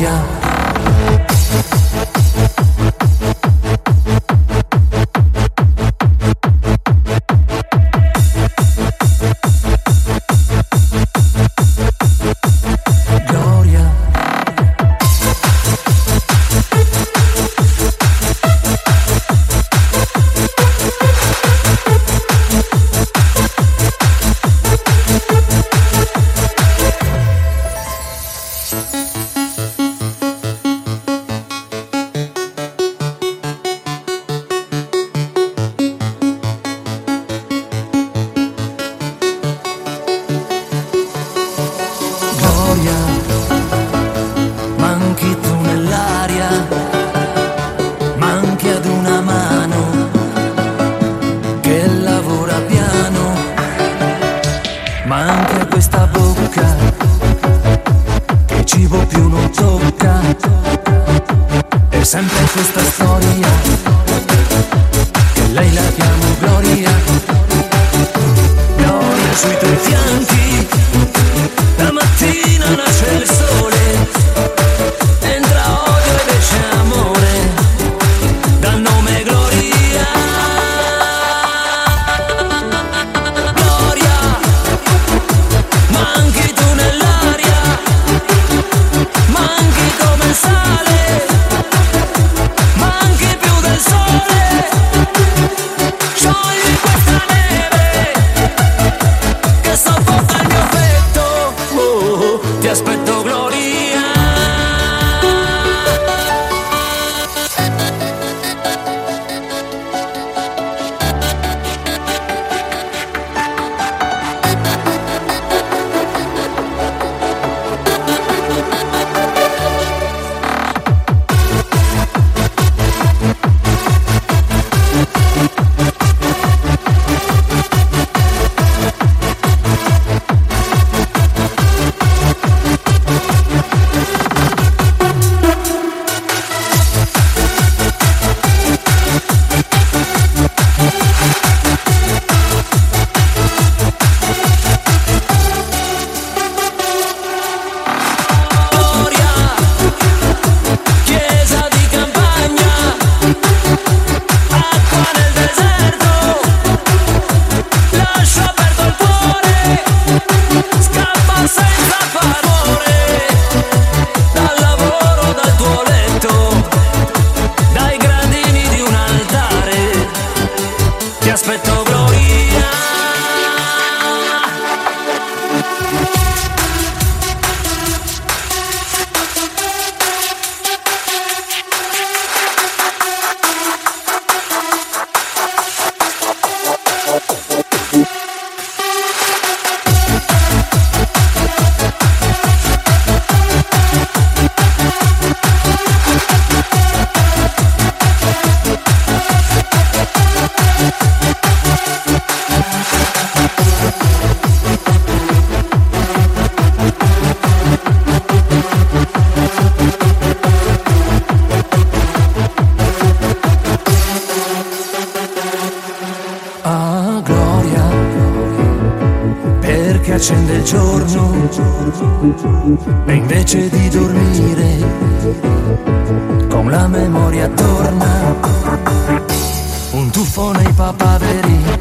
yeah. Storia, che lei la chiamo Gloria. Gloria sui tuoi fianchi, la mattina nasce il sole. E invece di dormire con la memoria torna un tuffo nei papaveri